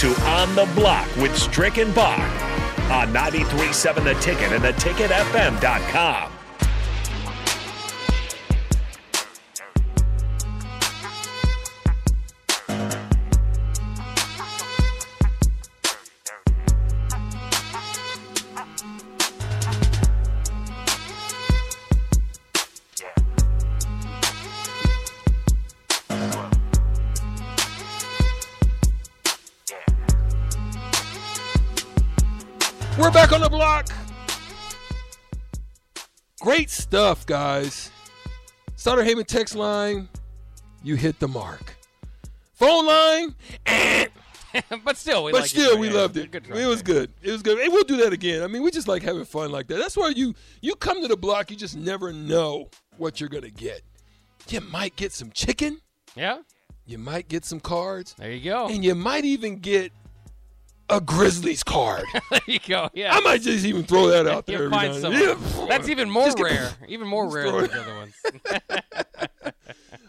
to On the Block with Strick and Bach on 93.7 The Ticket and theticketfm.com. We're back on the block. Great stuff, guys. Starter Heyman text line, you hit the mark. Phone line, eh. but still, we but still, we loved it. It was good. It was good. And we'll do that again. I mean, we just like having fun like that. That's why you you come to the block, you just never know what you're gonna get. You might get some chicken. Yeah, You might get some cards, there you go. and you might even get a Grizzlies card. there you go. Yeah. I might just even throw that out there. Find some. That's even more Just get- rare. Even more rare than the other ones.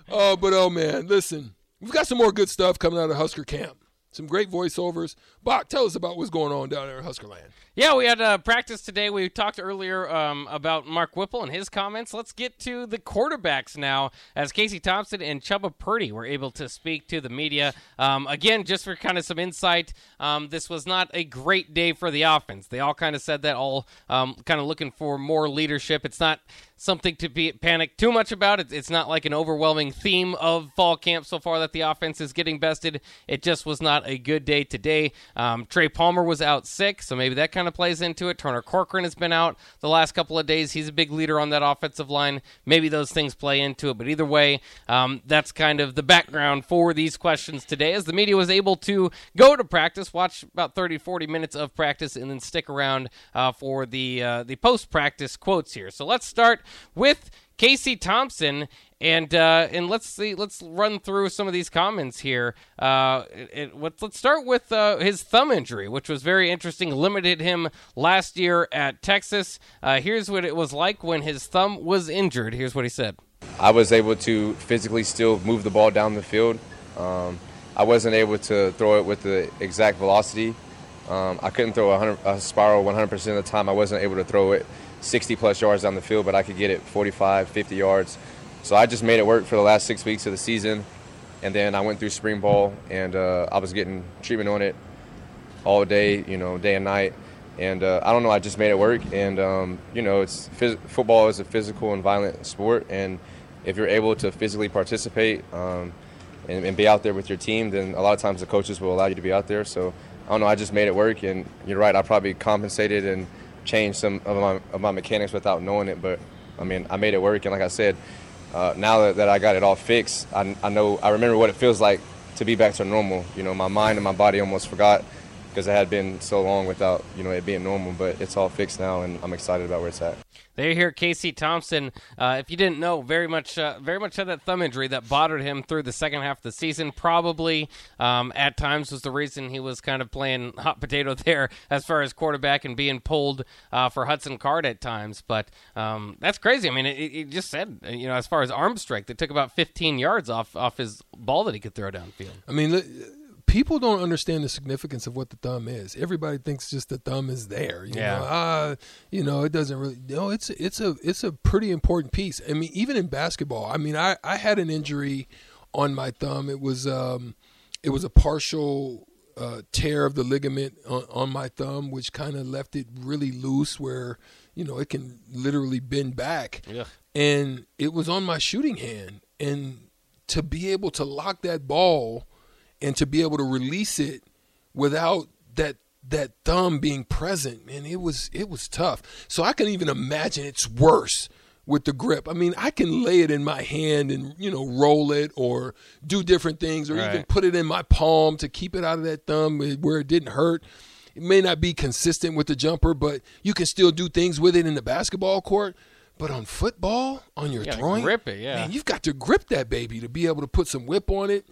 Oh, but oh man, listen, we've got some more good stuff coming out of Husker camp. Some great voiceovers. Bach, tell us about what's going on down there in Husker land. Yeah, we had uh, practice today. We talked earlier um, about Mark Whipple and his comments. Let's get to the quarterbacks now, as Casey Thompson and Chubba Purdy were able to speak to the media. Um, again, just for kind of some insight, um, this was not a great day for the offense. They all kind of said that, all um, kind of looking for more leadership. It's not something to be panic too much about. It's, it's not like an overwhelming theme of fall camp so far that the offense is getting bested. It just was not a good day today. Um, Trey Palmer was out sick, so maybe that kind of plays into it. Turner Corcoran has been out the last couple of days. He's a big leader on that offensive line. Maybe those things play into it, but either way, um, that's kind of the background for these questions today. As the media was able to go to practice, watch about 30, 40 minutes of practice, and then stick around uh, for the uh, the post practice quotes here. So let's start with Casey Thompson, and uh, and let's see, let's run through some of these comments here. Uh, it, it- let's let's start with uh, his thumb injury, which was very interesting. Limited him last year at Texas. Uh, here's what it was like when his thumb was injured. Here's what he said. I was able to physically still move the ball down the field. Um, I wasn't able to throw it with the exact velocity. Um, I couldn't throw a, 100, a spiral 100% of the time. I wasn't able to throw it 60 plus yards down the field, but I could get it 45, 50 yards. So I just made it work for the last six weeks of the season. And then I went through spring ball, and uh, I was getting treatment on it all day, you know, day and night. And uh, I don't know, I just made it work. And, um, you know, it's phys- football is a physical and violent sport. And if you're able to physically participate um, and, and be out there with your team, then a lot of times the coaches will allow you to be out there. So I don't know, I just made it work. And you're right, I probably compensated and changed some of my, of my mechanics without knowing it. But I mean, I made it work. And like I said, uh, now that, that I got it all fixed, I, I know, I remember what it feels like to be back to normal. You know, my mind and my body almost forgot because it had been so long without, you know, it being normal. But it's all fixed now, and I'm excited about where it's at. There you hear Casey Thompson. Uh, if you didn't know, very much, uh, very much had that thumb injury that bothered him through the second half of the season. Probably um, at times was the reason he was kind of playing hot potato there as far as quarterback and being pulled uh, for Hudson Card at times. But um, that's crazy. I mean, it, it just said you know as far as arm strength, it took about 15 yards off off his ball that he could throw downfield. I mean, people don't understand the significance of what the thumb is. Everybody thinks just the thumb is there. You Yeah. know, ah, you know, it doesn't really. No, it's it's a it's a pretty important piece. I mean, even in basketball. I mean, I I had an injury on my thumb. It was um, it was a partial. Uh, tear of the ligament on, on my thumb, which kind of left it really loose, where you know it can literally bend back Ugh. and it was on my shooting hand and to be able to lock that ball and to be able to release it without that that thumb being present man it was it was tough. So i can even imagine it's worse with the grip. I mean i can lay it in my hand and you know roll it or do different things or even put it in my palm to keep it out of that thumb eh, where it didn't hurt. It may not be consistent with the jumper but you can still do things with it in the basketball court. But on football, on your gotta throwing, grip it, yeah. man, you've got to grip that baby to be able to put some whip on it.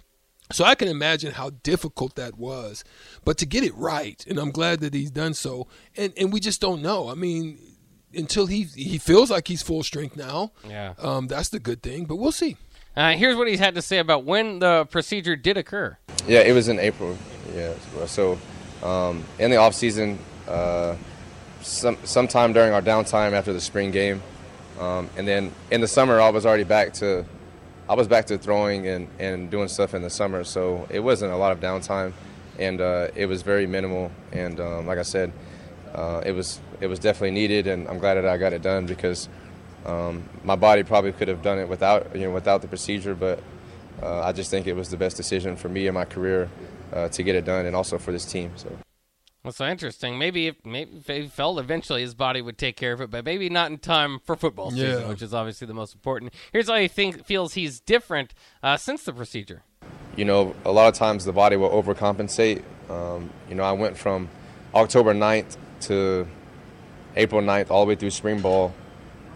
So I can imagine how difficult that was, but to get it right, and I'm glad that he's done so. And and we just don't know. I mean, until he he feels like he's full strength now, Yeah. um, that's the good thing. But we'll see. Uh, here's what he's had to say about when the procedure did occur. Yeah, it was in April. Yeah. So um, in the off season, uh, some sometime during our downtime after the spring game, um, and then in the summer I was already back to I was back to throwing and, and doing stuff in the summer. So it wasn't a lot of downtime, and uh, it was very minimal. And um, like I said, uh, it was it was definitely needed, and I'm glad that I got it done because um, my body probably could have done it without you know without the procedure, but uh, I just think it was the best decision for me and my career uh, to get it done, and also for this team. So. Well, so interesting. Maybe if maybe if he felt eventually his body would take care of it, but maybe not in time for football season, Yeah. which is obviously the most important. Here's how he think feels he's different uh, since the procedure. you know, a lot of times the body will overcompensate. Um, you know, I went from October 9th to April 9th all the way through spring ball.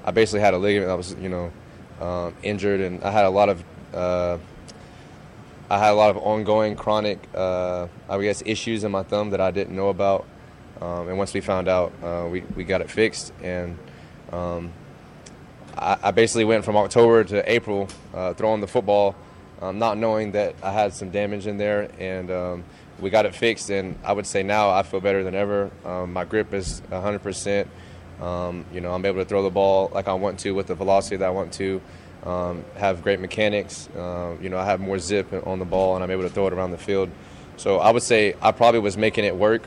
I basically had a ligament that was, you know, um, injured, and I had a lot of, uh, I had a lot of ongoing chronic, uh, I guess, issues in my thumb that I didn't know about. Um, and once we found out, uh, we, we got it fixed, and um, I, I basically went from October to April uh, throwing the football, um, not knowing that I had some damage in there, and um, we got it fixed. And I would say now I feel better than ever. Um, my grip is 100%. Um, you know, I'm able to throw the ball like I want to with the velocity that I want to. Um, have great mechanics. Uh, you know, I have more zip on the ball, and I'm able to throw it around the field. So I would say I probably was making it work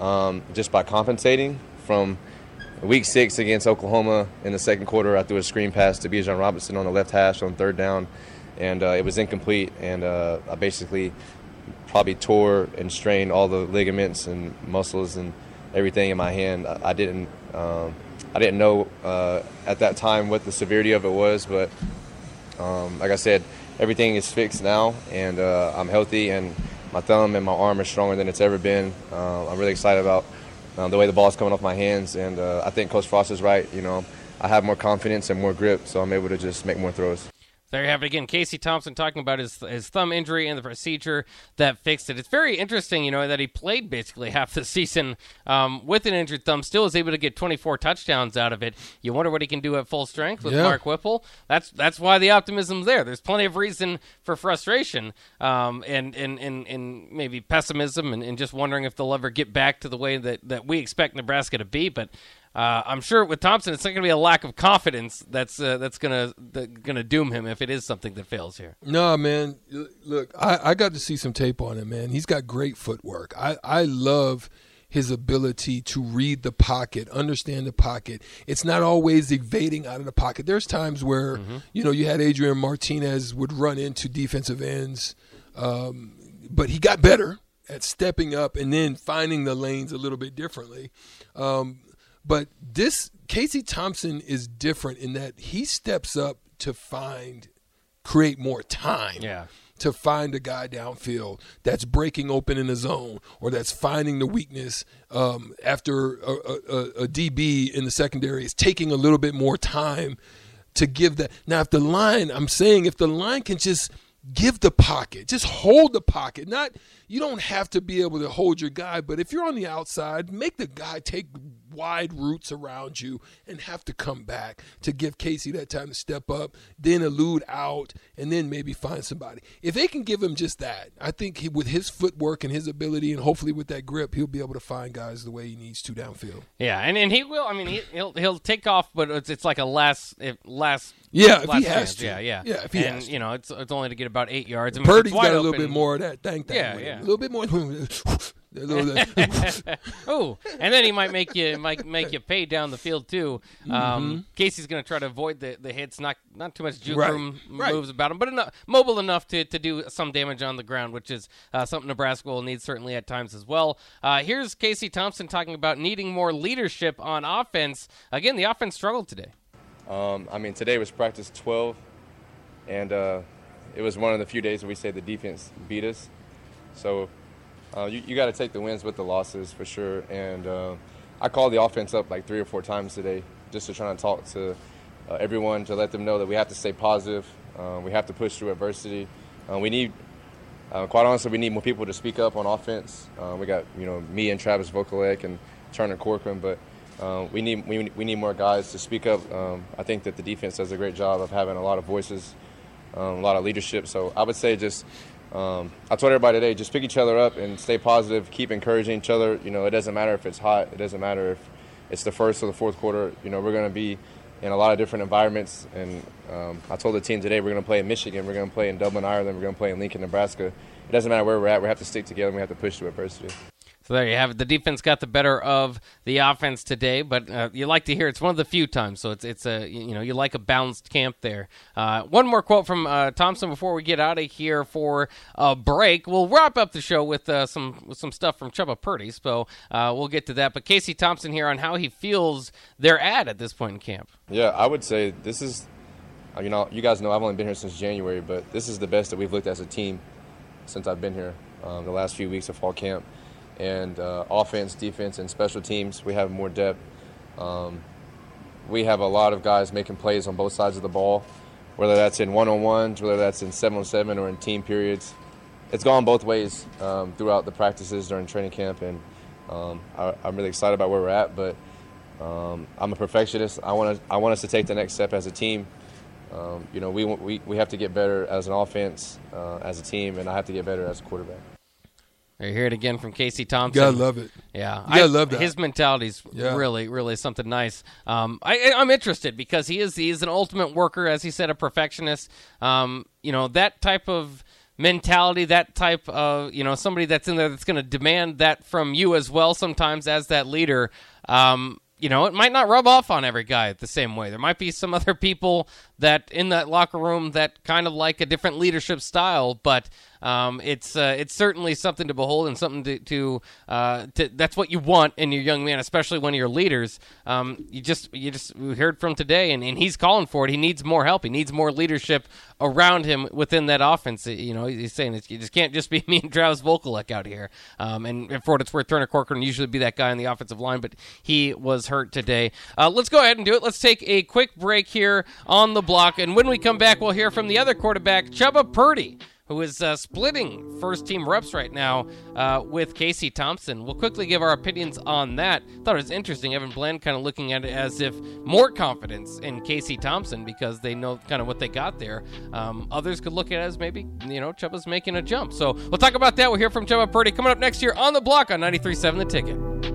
um, just by compensating from Week six against Oklahoma in the second quarter, I threw a screen pass to Bijan Robinson on the left hash on third down, and uh, it was incomplete. And uh, I basically probably tore and strained all the ligaments and muscles and everything in my hand. I, I didn't, um, I didn't know uh, at that time what the severity of it was, but um, like I said, everything is fixed now, and uh, I'm healthy, and my thumb and my arm are stronger than it's ever been. Uh, I'm really excited about uh, the way the ball's coming off my hands, and uh, I think Coach Frost is right. You know, I have more confidence and more grip, so I'm able to just make more throws. There you have it again. Casey Thompson talking about his his thumb injury and the procedure that fixed it. It's very interesting, you know, that he played basically half the season um, with an injured thumb, still was able to get 24 touchdowns out of it. You wonder what he can do at full strength with Yeah. Mark Whipple. That's that's why the optimism's there. There's plenty of reason for frustration um, and, and, and, and maybe pessimism and, and just wondering if they'll ever get back to the way that, that we expect Nebraska to be. But uh, I'm sure with Thompson, it's not going to be a lack of confidence that's uh, that's going to going to doom him if it is something that fails here. No, man. Look, I, I got to see some tape on him, man. He's got great footwork. I, I love his ability to read the pocket, understand the pocket. It's not always evading out of the pocket. There's times where, you know, you had Adrian Martinez would run into defensive ends, um, but he got better at stepping up and then finding the lanes a little bit differently. Um, but this Casey Thompson is different in that he steps up to find create more time Yeah. to find a guy downfield that's breaking open in the zone or that's finding the weakness um, after a, a, a DB in the secondary is taking a little bit more time to give that. Now, if the line, I'm saying, if the line can just give the pocket, just hold the pocket, not you don't have to be able to hold your guy, but if you're on the outside, make the guy take wide routes around you and have to come back to give Casey that time to step up, then elude out, and then maybe find somebody. If they can give him just that, I think he, with his footwork and his ability, and hopefully with that grip, he'll be able to find guys the way he needs to downfield. Yeah, and, and he will. I mean, he, he'll he'll take off, but it's, it's like a last if, last. Yeah, if he has chance. to. Yeah, yeah, Yeah, if he and has to. you know, it's it's only to get about eight yards. I mean, Purdy's got a little open- bit more of that thang thang. Yeah, yeah. Him. A little bit more. a little bit- Oh, and then he might make you might make you pay down the field too. Um, Casey's going to try to avoid the, the hits, not not too much juke Mm-hmm. Right, room right. moves about him, but enough, mobile enough to, to do some damage on the ground, which is uh, something Nebraska will need certainly at times as well. Uh, here's Casey Thompson talking about needing more leadership on offense. Again, the offense struggled today. Um, I mean, today was practice 12, and uh, it was one of the few days where we say the defense beat us. So uh, you, you got to take the wins with the losses for sure. And uh, I called the offense up like three or four times today just to try and talk to uh, everyone to let them know that we have to stay positive. Uh, we have to push through adversity. Uh, we need, uh, quite honestly, we need more people to speak up on offense. We got you know me and Travis Vokolek and Turner Corcoran, but we need we, we need more guys to speak up. Um, I think that the defense does a great job of having a lot of voices, um, a lot of leadership. So I would say just um, I told everybody today, just pick each other up and stay positive. Keep encouraging each other. You know, it doesn't matter if it's hot. It doesn't matter if it's the first or the fourth quarter. You know, we're going to be in a lot of different environments. And um, I told the team today we're going to play in Michigan, we're going to play in Dublin, Ireland, we're going to play in Lincoln, Nebraska. It doesn't matter where we're at. We have to stick together. We have to push through adversity. There you have it. The defense got the better of the offense today, but uh, you like to hear it's one of the few times. So it's it's a you know you like a balanced camp there. Uh, one more quote from uh, Thompson before we get out of here for a break. We'll wrap up the show with uh, some with some stuff from Chubba Purdy, so uh, we'll get to that. But Casey Thompson here on how he feels they're at at this point in camp. Yeah, I would say this is, you know, you guys know I've only been here since January, but this is the best that we've looked as a team since I've been here. Um, the last few weeks of fall camp and uh, offense, defense, and special teams. We have more depth. Um, we have a lot of guys making plays on both sides of the ball, whether that's in one-on-ones, whether that's in seven-on-seven, or in team periods. It's gone both ways um, throughout the practices during training camp, and um, I, am really excited about where we're at. But um, I'm a perfectionist. I want to. I want us to take the next step as a team. Um, you know, we, we we have to get better as an offense, uh, as a team, and I have to get better as a quarterback. You hear it again from Casey Thompson. You gotta love it. Yeah, gotta love that. His mentality's Yeah. really, really something nice. Um, I, I'm interested because he is he is an ultimate worker, as he said, a perfectionist. Um, you know that type of mentality, that type of you know somebody that's in there that's going to demand that from you as well. Sometimes as that leader. Um, you know, it might not rub off on every guy the same way. There might be some other people that in that locker room that kind of like a different leadership style, but um, it's uh, it's certainly something to behold and something to, to, uh, to that's what you want in your young man, especially one of your leaders. Um, you just you just heard from today, and, and he's calling for it. He needs more help. He needs more leadership around him within that offense. You know, he's saying it, just can't just be me and Travis Vokolek out here. Um, and for what it's worth, Turner Corcoran usually be that guy on the offensive line, but he was hurt today. Uh, let's go ahead and do it. Let's take a quick break here on the block, and when we come back, we'll hear from the other quarterback, Chubba Purdy who is uh, splitting first team reps right now uh, with Casey Thompson. We'll quickly give our opinions on that. Thought it was interesting. Evan Bland kind of looking at it as if more confidence in Casey Thompson because they know kind of what they got there. Um, others could look at it as maybe, you know, Chubba's making a jump. So we'll talk about that. We'll hear from Chubba Purdy coming up next year on the block on 93.7 The Ticket.